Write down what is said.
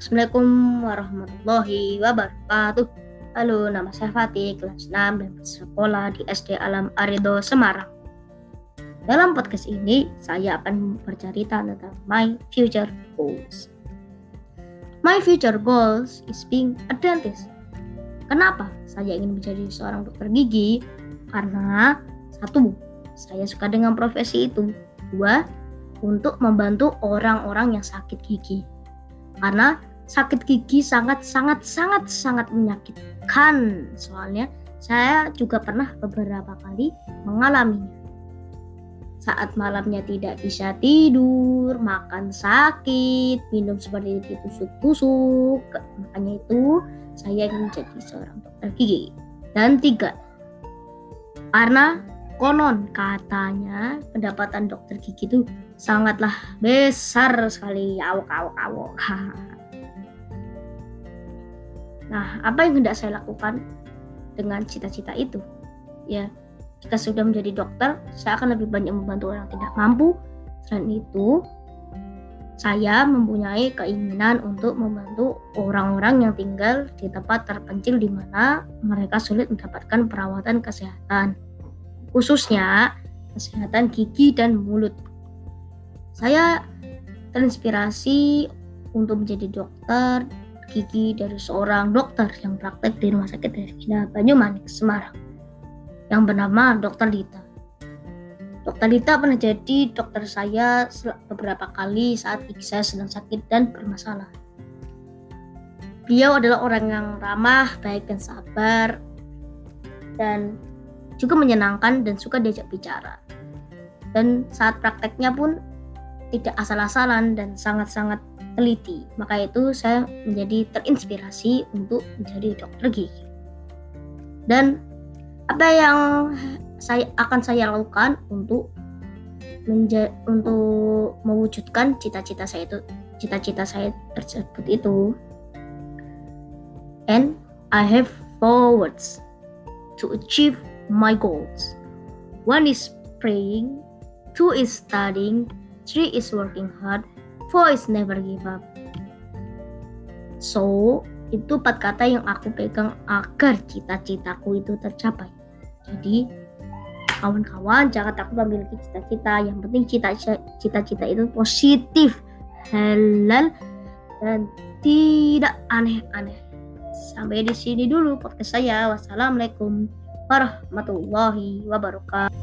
Assalamualaikum warahmatullahi wabarakatuh. Halo, nama saya Fatih, kelas 6 dan bersekolah di SD Alam Arido, Semarang. Dalam podcast ini, saya akan bercerita tentang my future goals. My future goals is being a dentist. Kenapa saya ingin menjadi seorang dokter gigi? Karena satu, saya suka dengan profesi itu. Dua, untuk membantu orang-orang yang sakit gigi. Karena sakit gigi sangat sangat sangat sangat menyakitkan soalnya saya juga pernah beberapa kali mengalaminya saat malamnya tidak bisa tidur, makan sakit, minum seperti ditusuk-tusuk. Makanya itu saya ingin menjadi seorang dokter gigi. Dan tiga, karena konon katanya pendapatan dokter gigi itu sangatlah besar sekali. Awok, awok, awok. Nah, apa yang hendak saya lakukan dengan cita-cita itu? Ya, jika sudah menjadi dokter, saya akan lebih banyak membantu orang tidak mampu. Selain itu, saya mempunyai keinginan untuk membantu orang-orang yang tinggal di tempat terpencil di mana mereka sulit mendapatkan perawatan kesehatan, khususnya kesehatan gigi dan mulut. Saya terinspirasi untuk menjadi dokter gigi dari seorang dokter yang praktek di Rumah Sakit Devina Banyumanik, Semarang, yang bernama Dr. Lita. Dr. Lita pernah jadi dokter saya beberapa kali saat gigi saya sedang sakit dan bermasalah. Beliau adalah orang yang ramah, baik dan sabar, dan juga menyenangkan dan suka diajak bicara. Dan saat prakteknya pun tidak asal-asalan dan sangat-sangat teliti. Maka itu saya menjadi terinspirasi untuk menjadi dokter gigi. Dan apa yang saya akan saya lakukan untuk menja untuk mewujudkan cita-cita saya itu cita-cita saya tersebut itu and I have four words to achieve my goals one is praying two is studying three is working hard Voice never give up. So, itu empat kata yang aku pegang agar cita-citaku itu tercapai. Jadi, kawan-kawan jangan takut memiliki cita-cita. Yang penting cita-cita itu positif, halal, dan tidak aneh-aneh. Sampai di sini dulu podcast saya. Wassalamualaikum warahmatullahi wabarakatuh.